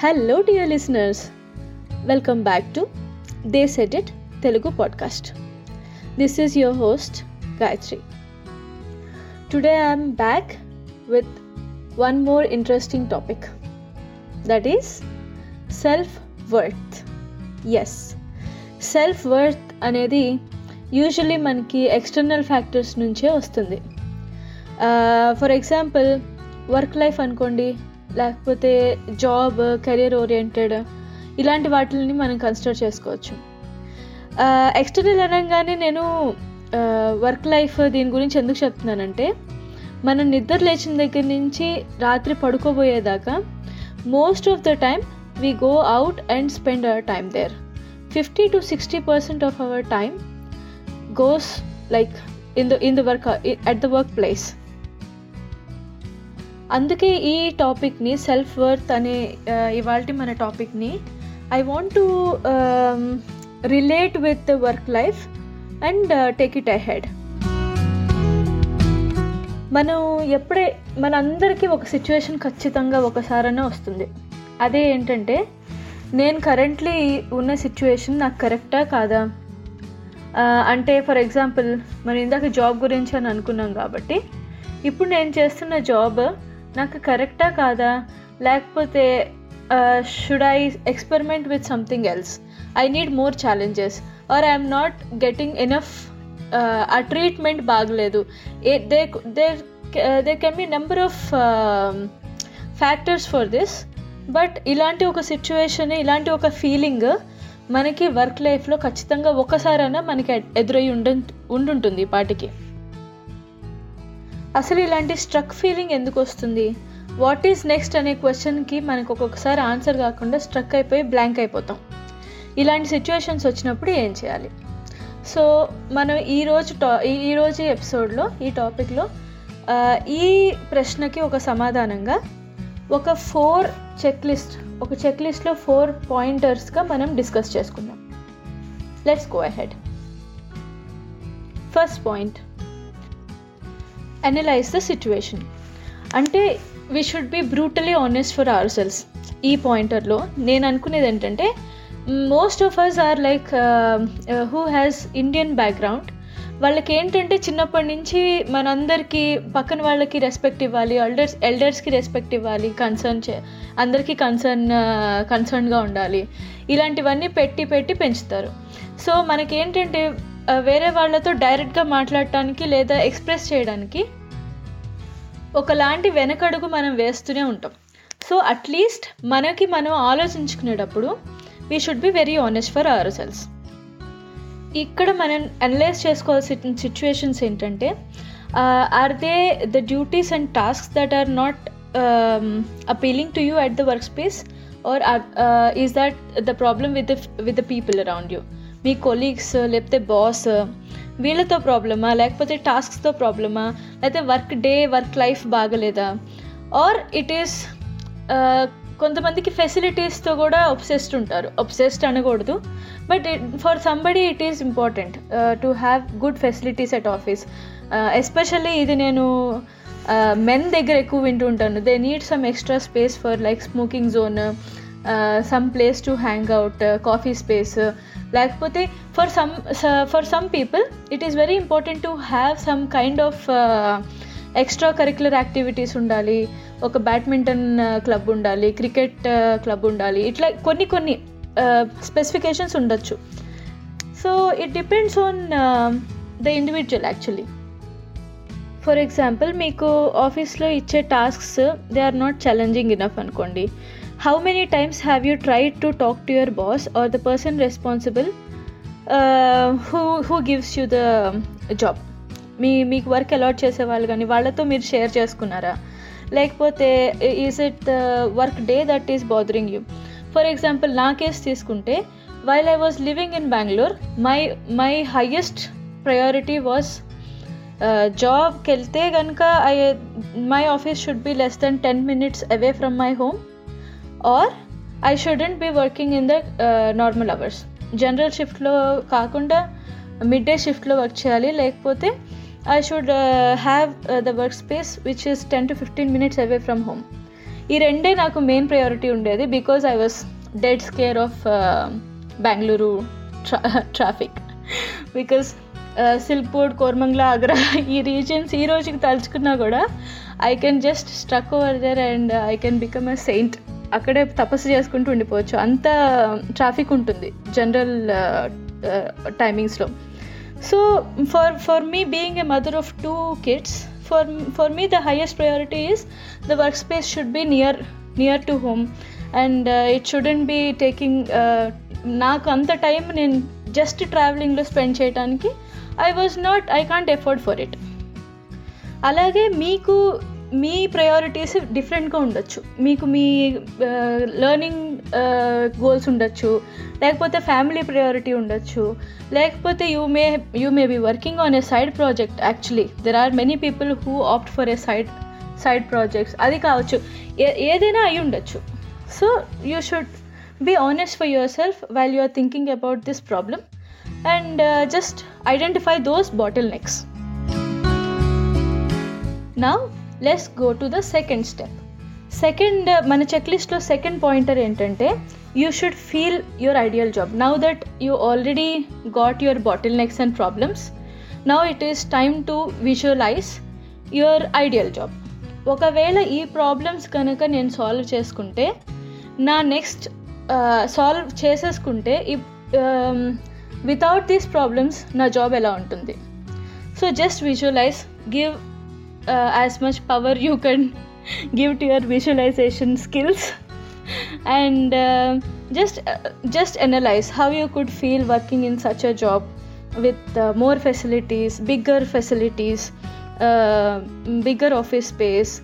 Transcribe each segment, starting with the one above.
hello dear listeners welcome back to the set it Telugu podcast this is your host Gayatri today I'm back with one more interesting topic that is self worth yes self worth అనేది usually మనకి external factors నుంచే వస్తుంది. For example work life అనుకోండి లేకపోతే job career oriented ఇలాంటి వాటిని మనం consider చేసుకోవచ్చు. ఎక్స్టర్నల్ అనగానే నేను వర్క్ లైఫ్ దీని గురించి ఎందుకు చెప్తున్నానంటే మనం నిద్ర లేచిన దగ్గర నుంచి రాత్రి పడుకోబోయేదాకా most of the time we go out and spend our time there fifty to sixty percent of our time goes like in the in the work at the work place అందుకే ఈ టాపిక్ని సెల్ఫ్ వర్త్ అనే ఇవాళ మన టాపిక్ని I want to relate with work life and take it ahead మనం ఎప్పుడే మనందరికీ ఒక సిచ్యువేషన్ ఖచ్చితంగా ఒకసారైనా వస్తుంది. అదే ఏంటంటే నేను కరెంట్లీ ఉన్న సిచ్యువేషన్ నాకు కరెక్టా కాదా? అంటే ఫర్ ఎగ్జాంపుల్ మనం ఇందాక జాబ్ గురించి అని అనుకున్నాం కాబట్టి ఇప్పుడు నేను చేస్తున్న జాబ్ నాకు కరెక్టా కాదా? లేకపోతే should I experiment with something else I need more challenges or I'm not getting enough ఆ ట్రీట్మెంట్ బాగలేదు. They they they can be number of factors for this but ఇలాంటి ఒక సిచ్యువేషన్ ఇలాంటి ఒక ఫీలింగ్ మనకి వర్క్ లైఫ్లో ఖచ్చితంగా ఒకసారైనా మనకి ఎదురై ఉండు ఉండుంటుంది పాటికి. అసలు ఇలాంటి స్ట్రక్ ఫీలింగ్ ఎందుకు వస్తుంది? వాట్ ఈజ్ నెక్స్ట్ అనే క్వశ్చన్కి మనకు ఒక్కొక్కసారి ఆన్సర్ కాకుండా స్ట్రక్ అయిపోయి బ్లాంక్ అయిపోతాం. ఇలాంటి సిచ్యువేషన్స్ వచ్చినప్పుడు ఏం చేయాలి? సో మనం ఈరోజు టా ఈరోజు ఎపిసోడ్లో ఈ టాపిక్లో ఈ ప్రశ్నకి ఒక సమాధానంగా ఒక ఫోర్ చెక్ లిస్ట్ ఒక చెక్ లిస్ట్లో ఫోర్ పాయింటర్స్గా మనం డిస్కస్ చేసుకుందాం. Let's go ahead first point analyse the situation అంటే we should be brutally honest for ourselves ఈ పాయింటర్లో నేను అనుకునేది ఏంటంటే most of us are like who has Indian background వాళ్ళకి ఏంటంటే చిన్నప్పటి నుంచి మనందరికీ పక్కన వాళ్ళకి రెస్పెక్ట్ ఇవ్వాలి ఎల్డర్స్ ఎల్డర్స్కి రెస్పెక్ట్ ఇవ్వాలి కన్సర్న్ చే అందరికీ కన్సర్న్ కన్సర్న్గా uh, ఉండాలి. ఇలాంటివన్నీ పెట్టి పెట్టి పెంచుతారు. సో మనకేంటంటే వేరే వాళ్ళతో డైరెక్ట్గా మాట్లాడటానికి లేదా ఎక్స్ప్రెస్ చేయడానికి ఒకలాంటి వెనకడుగు మనం వేస్తూనే ఉంటాం. సో అట్లీస్ట్ మనకి మనం ఆలోచించుకునేటప్పుడు we should be very honest for ourselves ఇక్కడ మనం అనలైజ్ చేసుకోవాల్సిన సిచ్యువేషన్స్ ఏంటంటే are they the duties and tasks that are not appealing to you at the work space or is that the problem with with the people around you me colleagues లేకపోతే boss వీళ్ళతో ప్రాబ్లమా లేకపోతే టాస్క్స్తో ప్రాబ్లమా లేకపోతే work day work life బాగలేదా? Or it is కొంతమందికి ఫెసిలిటీస్తో కూడా ఒబ్సెస్డ్ ఉంటారు. ఒబ్సెస్డ్ అనకూడదు. But for somebody it is important to have good facilities at office especially ఇది నేను మెన్ దగ్గర ఎక్కువ వింటూ ఉంటాను. They need some extra space for like smoking zone some place to hang out coffee space లేకపోతే for some for some people it is very important to have some kind of extra curricular activities ఉండాలి. ఒక badminton club ఉండాలి cricket club ఉండాలి. ఇట్లా కొన్ని కొన్ని specifications ఉండొచ్చు. So it depends on the individual actually for example మీకు ఆఫీస్లో ఇచ్చే tasks they are not challenging enough అనుకోండి. How many times have you tried to talk to your boss or the person responsible who who gives you the job మీ మీకు work allot చేసేవాళ్ళు కానీ వాళ్ళతో మీరు share చేసుకున్నారా? లేకపోతే is it the work day that is bothering you for example నా case తీసుకుంటే while I was living in Bangalore my my highest priority was జాబ్కి వెళ్తే కనుక I my office should be less than ten minutes away from my home or I shouldn't be working in the normal hours general షిఫ్ట్లో కాకుండా mid day షిఫ్ట్లో work చేయాలి. లేకపోతే I should have the work space which is ten to fifteen minutes away from home ఈ రెండే నాకు main priority ఉండేది because I was dead scared of Bengaluru traffic because సిల్పూర్ Koramangala Agara ఈ రీజన్స్ ఈ రోజుకి తలుచుకున్నా కూడా I can just struck over there and I can become a saint అక్కడే తపస్సు చేసుకుంటూ ఉండిపోవచ్చు. అంత ట్రాఫిక్ ఉంటుంది జనరల్ టైమింగ్స్లో so for for me being a mother of two kids for for me the highest priority is the work space should be near near to home and it shouldn't be taking నాకు అంత time నేను just ట్రావెలింగ్లో spend చేయడానికి I was not I can't afford for it అలాగే మీకు మీ priorities డిఫరెంట్గా ఉండొచ్చు. మీకు మీ లెర్నింగ్ గోల్స్ ఉండొచ్చు. లేకపోతే ఫ్యామిలీ ప్రయారిటీ ఉండొచ్చు. లేకపోతే you may you may be working on a side project actually there are many people who opt for a side side projects అది కావచ్చు. ఏ ఏదైనా అయి ఉండొచ్చు. So you should be honest for yourself while you are thinking about this problem and just identify those bottlenecks నా let's go to the second step second మన check లిస్ట్లో second pointer ఏంటంటే you should feel your ideal job now that you already got your bottlenecks and problems now it is time to visualise your ideal job ఒకవేళ ఈ problems కనుక నేను solve చేసుకుంటే నా next solve చేసేసుకుంటే without these problems నా job ఎలా ఉంటుంది? So just visualise give uh, as much power you can give to your visualization skills. And uh, just uh, just analyze how you could feel working in such a job with uh, more facilities bigger facilities uh, bigger office space.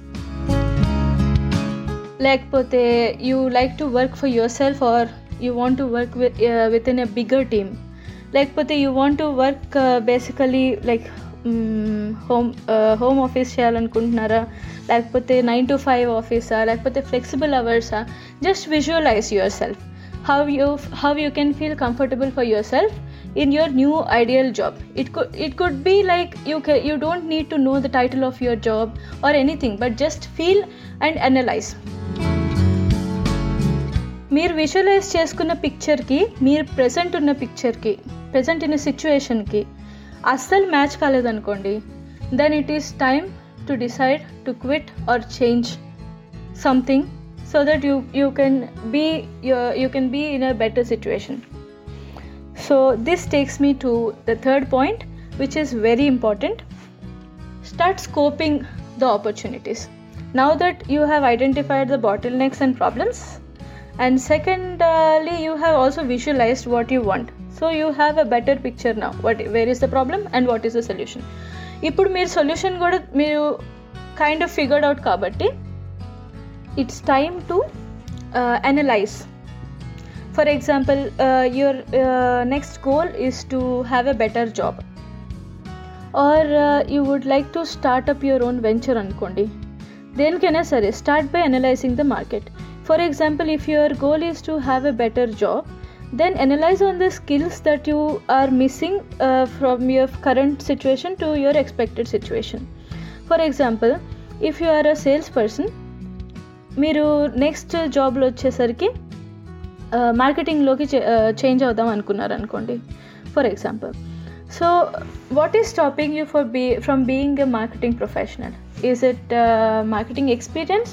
Like pote you like to work for yourself or you want to work with, uh, within a bigger team? Like pote you want to work uh, basically like home home office చేయాలనుకుంటున్నారా? లేకపోతే nine to five ఆఫీసా? లేకపోతే flexible అవర్సా? Just visualise yourself how you how you can feel comfortable for yourself in your new ideal job. It could it could be like you ca- you don't need to know the title of your job or anything but just feel and analyze. మీరు visualise చేసుకున్న పిక్చర్కి మీరు present ఉన్న పిక్చర్కి present in సిచ్యువేషన్కి అస్సలు match కాలేదనుకోండి then it is time to decide to quit or change something so that you you can be you can be in a better situation So, this takes me to the third point, which is very important. Start scoping the opportunities. Now that you have identified the bottlenecks and problems, and secondly you have also visualised what you want so you have a better picture నా what where is the problem and what is the solution ఇప్పుడు మీరు solution కూడా మీరు kind of figured out కాబట్టి it's time to analyse for example your next goal is to have a better job or you would like to start up your own venture అనుకోండి. దేనికైనా సరే start by analysing the market for example if your goal is to have a better job then analyse on the skills that you are missing from your current situation to your expected situation for example if you are a sales person మీరు next జాబ్లో వచ్చేసరికి మార్కెటింగ్లోకి change అవుదాం అనుకున్నారు అనుకోండి for example so what is stopping you for be from being a marketing professional is it marketing experience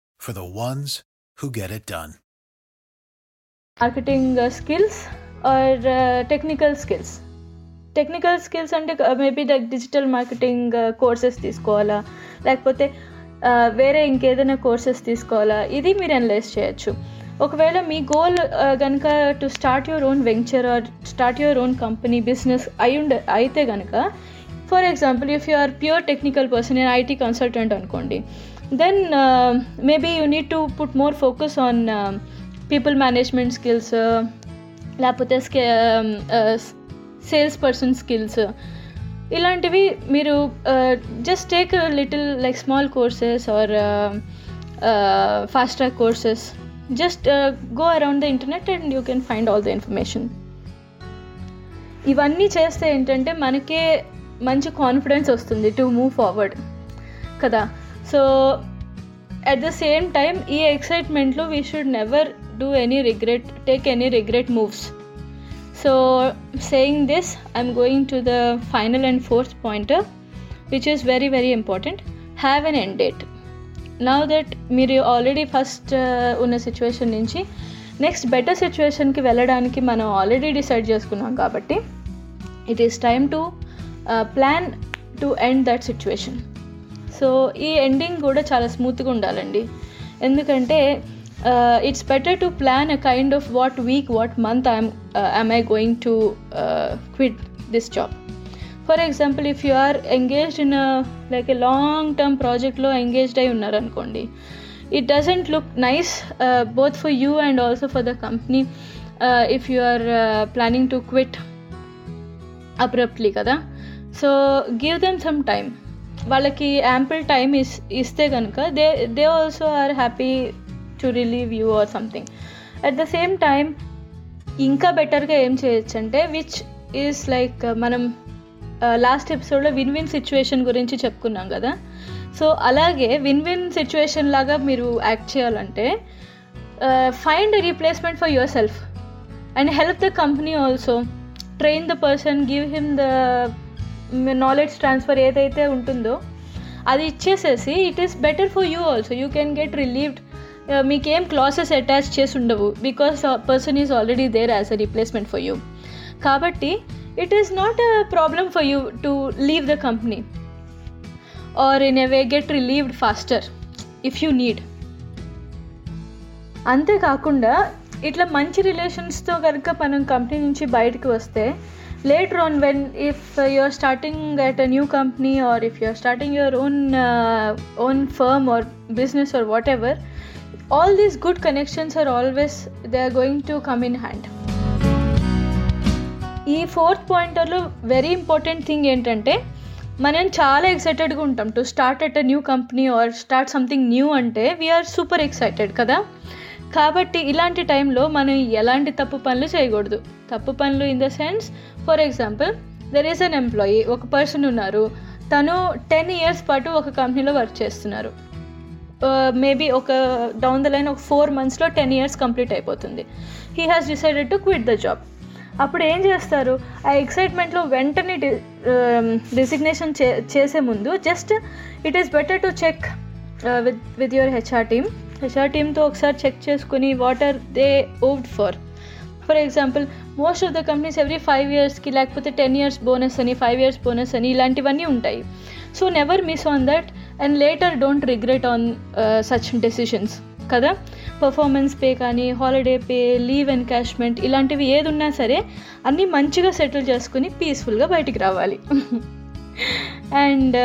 for the ones who get it done. Marketing skills or technical skills technical skills అంటే maybe like digital marketing courses తీసుకోవాలా? లేకపోతే uh, వేరే ఇంకేదైనా courses తీసుకోవాలా? ఇది మీరు analyse చేయొచ్చు. ఒకవేళ మీ గోల్ కనుక to start your own venture or start your own company business అయి ఉండ అయితే కనుక for example if you are pure technical person నేను ఐటీ కన్సల్టెంట్ అనుకోండి. Then maybe you need to put more focus on people management skills లేకపోతే sales person skills ఇలాంటివి మీరు just take little like small courses or fast track courses just go around the internet and you can find all the information ఇవన్నీ చేస్తే ఏంటంటే మనకే మంచి confidence వస్తుంది to move forward కదా? So at the same time ఈ ఎక్సైట్మెంట్లో we should never do any regret take any regret moves so saying this I'm going to the final and fourth pointer which is very very important have an end date now that మీరు already first ఉన్న situation నుంచి next better సిచ్యువేషన్కి వెళ్ళడానికి మనం already decide చేసుకున్నాం కాబట్టి it is time to plan to end that situation so ఈ ending కూడా చాలా స్మూత్గా ఉండాలండి. ఎందుకంటే it's better to plan a kind of what week what month I'm I'm I going to quit this job for example if you are engaged in like a long term ప్రాజెక్ట్లో engaged అయి ఉన్నారనుకోండి it doesn't look nice both for you and also for the company if you are planning to quit abruptly కదా? So give them some time వాళ్ళకి ample time ఇస్ ఇస్తే కనుక they they also are happy to relieve you or something at the same time ఇంకా బెటర్గా ఏం చేయొచ్చు అంటే విచ్ ఈస్ లైక్ మనం లాస్ట్ ఎపిసోడ్లో విన్ విన్ సిచ్యువేషన్ గురించి చెప్పుకున్నాం కదా. సో అలాగే విన్ విన్ సిచ్యువేషన్ లాగా మీరు యాక్ట్ చేయాలంటే find replacement for yourself and help the company also train the person give him the knowledge transfer ఏదైతే ఉంటుందో అది ఇచ్చేసేసి it is better for you also you can get relieved మీకేం classes attach చేసి ఉండవు because person is already there as a replacement for you కాబట్టి it is not a problem for you to leave the company or in a way get relieved faster if you need అంతేకాకుండా ఇట్లా మంచి రిలేషన్స్తో కనుక మనం company నుంచి బయటకు వస్తే later on when if you're starting at a new company or if you're starting your own own firm or business or whatever all these good connections are always they are going to come in hand ఈ fourth పాయింటర్లో very important thing ఏంటంటే మనం చాలా ఎక్సైటెడ్గా ఉంటాం to start at a new company or start something new అంటే we're super excited కదా. కాబట్టి ఇలాంటి టైంలో మనం ఎలాంటి తప్పు పనులు చేయకూడదు. తప్పు పనులు in the sense for example there is an employee ఒక పర్సన్ ఉన్నారు. తను టెన్ ఇయర్స్ పాటు ఒక కంపెనీలో వర్క్ చేస్తున్నారు. Uh, మేబీ ఒక డౌన్ ద లైన్ ఒక ఫోర్ మంత్స్లో టెన్ ఇయర్స్ కంప్లీట్ అయిపోతుంది. He has decided to quit the job అప్పుడు ఏం చేస్తారు? ఆ ఎక్సైట్మెంట్లో వెంటనే డిసిగ్నేషన్ um, చే చేసే ముందు just it is better to check with with your HR team టీమ్తో ఒకసారి చెక్ చేసుకుని what are they owed for for example most of the companies every five ఇయర్స్కి లేకపోతే టెన్ ఇయర్స్ బోనస్ అని ఫైవ్ ఇయర్స్ బోనస్ అని ఇలాంటివన్నీ ఉంటాయి. So never miss on that and later don't regret on such decisions కదా? Performance pay కానీ holiday pay leave encashment ఇలాంటివి ఏది ఉన్నా సరే అన్నీ మంచిగా సెటిల్ చేసుకుని పీస్ఫుల్గా బయటికి రావాలి. And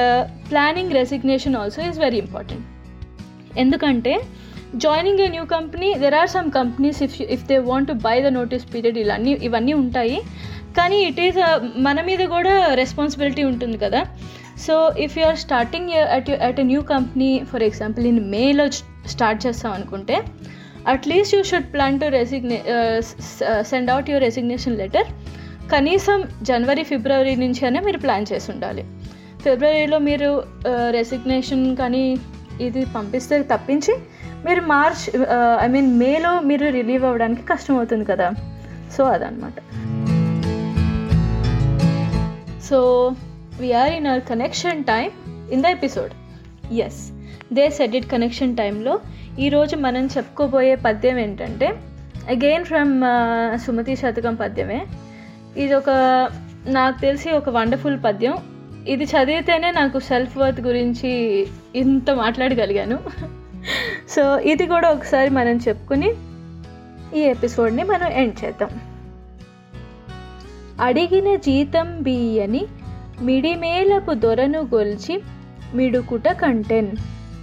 planning resignation also is very important ఎందుకంటే joining a new company there are some companies if if they want to buy the notice period ఇవన్నీ ఇవన్నీ ఉంటాయి. కానీ ఇట్ ఈస్ మన మీద కూడా రెస్పాన్సిబిలిటీ ఉంటుంది కదా. So if you are starting at at a new company for example నేను మేలో స్టార్ట్ చేస్తాం అనుకుంటే at least you should plan to resign send out your resignation letter కనీసం జనవరి ఫిబ్రవరి నుంచి అయినా మీరు ప్లాన్ చేసి ఉండాలి. ఫిబ్రవరిలో మీరు రెసిగ్నేషన్ కానీ ఇది పంపిస్తే తప్పించి మీరు మార్చ్ ఐ మీన్ మేలో మీరు రిలీవ్ అవ్వడానికి కష్టం అవుతుంది కదా. సో అదనమాట so we're in our connection time in the episode as they said it connection టైంలో ఈరోజు మనం చెప్పుకోబోయే పద్యం ఏంటంటే అగైన్ ఫ్రమ్ సుమతి శతకం పద్యమే. ఇది ఒక నాకు తెలిసి ఒక వండర్ఫుల్ పద్యం. ఇది చదివితేనే నాకు సెల్ఫ్ వర్త్ గురించి ఇంత మాట్లాడగలిగాను. సో ఇది కూడా ఒకసారి మనం చెప్పుకుని ఈ ఎపిసోడ్ని మనం ఎండ్ చేద్దాం. అడిగిన జీతం బియ్యని మిడిమేలపు దొరను గొల్చి మిడుకుట కంటెన్.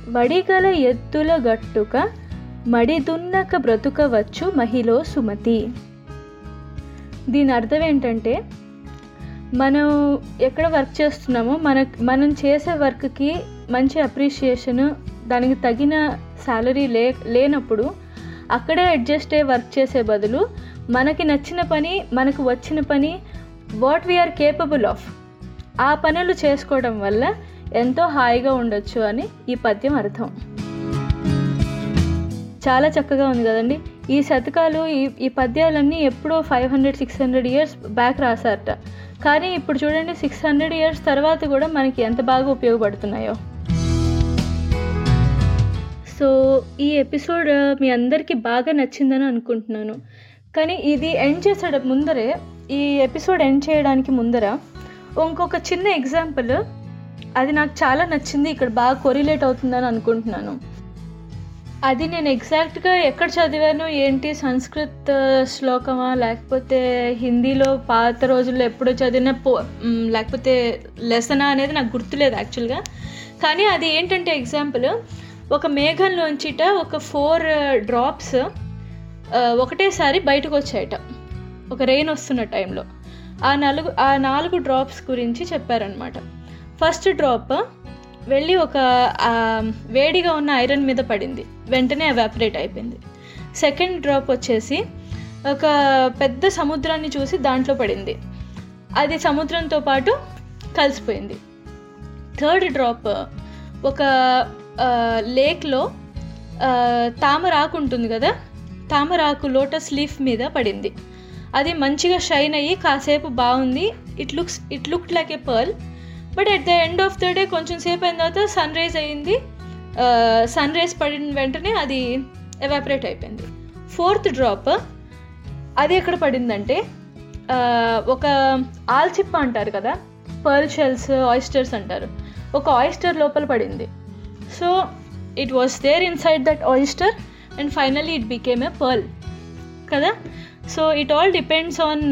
వడిగల ఎత్తుల గట్టుక మడిదున్నక బ్రతుకవచ్చు మహిళ సుమతి. దీని అర్థం ఏంటంటే మనం ఎక్కడ వర్క్ చేస్తున్నామో మన మనం చేసే వర్క్కి మంచి అప్రిషియేషన్ దానికి తగిన శాలరీ లే లేనప్పుడు అక్కడే అడ్జస్ట్ అయ్యి వర్క్ చేసే బదులు మనకి నచ్చిన పని మనకు వచ్చిన పని వాట్ వీఆర్ కేపబుల్ ఆఫ్ ఆ పనులు చేసుకోవడం వల్ల ఎంతో హాయిగా ఉండొచ్చు అని ఈ పద్యం అర్థం. చాలా చక్కగా ఉంది కదండి. ఈ శతకాలు ఈ ఈ పద్యాలన్నీ ఎప్పుడో five hundred six hundred years back రాశారట. కానీ ఇప్పుడు చూడండి సిక్స్ హండ్రెడ్ ఇయర్స్ తర్వాత కూడా మనకి ఎంత బాగా ఉపయోగపడుతున్నాయో. సో ఈ ఎపిసోడ్ మీ అందరికీ బాగా నచ్చిందని అనుకుంటున్నాను. కానీ ఇది ఎండ్ చేసే ముందరే ఈ ఎపిసోడ్ ఎండ్ చేయడానికి ముందర ఇంకొక చిన్న ఎగ్జాంపుల్ అది నాకు చాలా నచ్చింది ఇక్కడ బాగా కొరిలేట్ అవుతుందని అనుకుంటున్నాను. అది నేను ఎగ్జాక్ట్గా ఎక్కడ చదివాను ఏంటి సంస్కృత్ శ్లోకమా లేకపోతే హిందీలో పాత రోజుల్లో ఎప్పుడో చదివిన పో లేకపోతే లెసనా అనేది నాకు గుర్తులేదు యాక్చువల్గా కానీ అది ఏంటంటే ఎగ్జాంపుల్ ఒక మేఘంలోంచిట ఒక ఫోర్ డ్రాప్స్ ఒకటేసారి బయటకు వచ్చాయట ఒక రెయిన్ వస్తున్న టైంలో ఆ నలుగు ఆ నాలుగు డ్రాప్స్ గురించి చెప్పారనమాట ఫస్ట్ డ్రాప్ వెళ్ళి ఒక వేడిగా ఉన్న ఐరన్ మీద పడింది. వెంటనే ఎవాపరేట్ అయిపోయింది. సెకండ్ డ్రాప్ వచ్చేసి ఒక పెద్ద సముద్రాన్ని చూసి దాంట్లో పడింది. అది సముద్రంతో పాటు కలిసిపోయింది. థర్డ్ డ్రాప్ ఒక లేక్లో తామరాకు ఉంటుంది కదా? తామరాకు లోటస్ లీఫ్ మీద పడింది. అది మంచిగా షైన్ అయ్యి కాసేపు బాగుంది. It looks it look like a pearl but at the end of the day కొంచెం సేపు అయిన తర్వాత సన్ రైజ్ అయ్యింది. సన్ రైజ్ పడిన వెంటనే అది ఎవాపరేట్ అయిపోయింది. ఫోర్త్ డ్రాప్ అది ఎక్కడ పడిందంటే ఒక ఆల్చిప్ప అంటారు కదా పర్ల్ షెల్స్ ఆయిస్టర్స్ అంటారు. ఒక ఆయిస్టర్ లోపల పడింది. So it was there inside that oyster and finally it became a pearl కదా? So it all depends on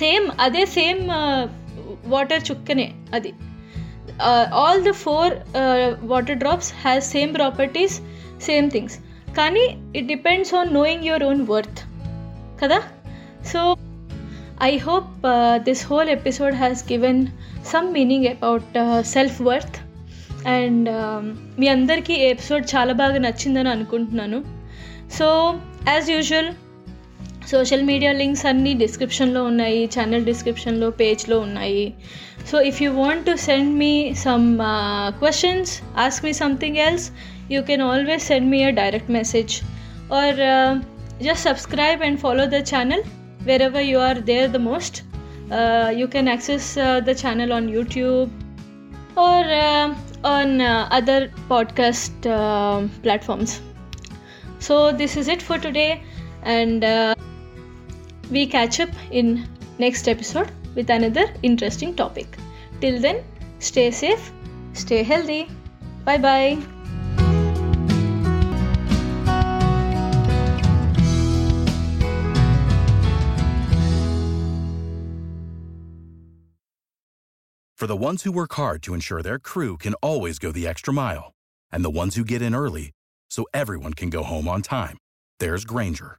same అదే సేమ్ వాటర్ చుక్కనే అది all the four water drops has same properties same things కానీ it depends on knowing your own worth కదా so I hope this whole episode has given some meaning about self worth and మీ అందరికీ episode చాలా బాగా నచ్చిందని అనుకుంటున్నాను. So as usual social media links అన్నీ డిస్క్రిప్షన్లో ఉన్నాయి ఛానల్ డిస్క్రిప్షన్లో పేజ్లో ఉన్నాయి. So if you want to send me some questions ask me something else you can always send me a direct message or just subscribe and follow the channel wherever you are there the most uh, you can access uh, the channel on youtube or uh, on uh, other podcast uh, platforms. So this is we catch up in next episode with another interesting topic. Till then stay safe stay healthy. Bye bye. For the ones who work hard to ensure their crew can always go the extra mile, and the ones who get in early so everyone can go home on time, there's Granger,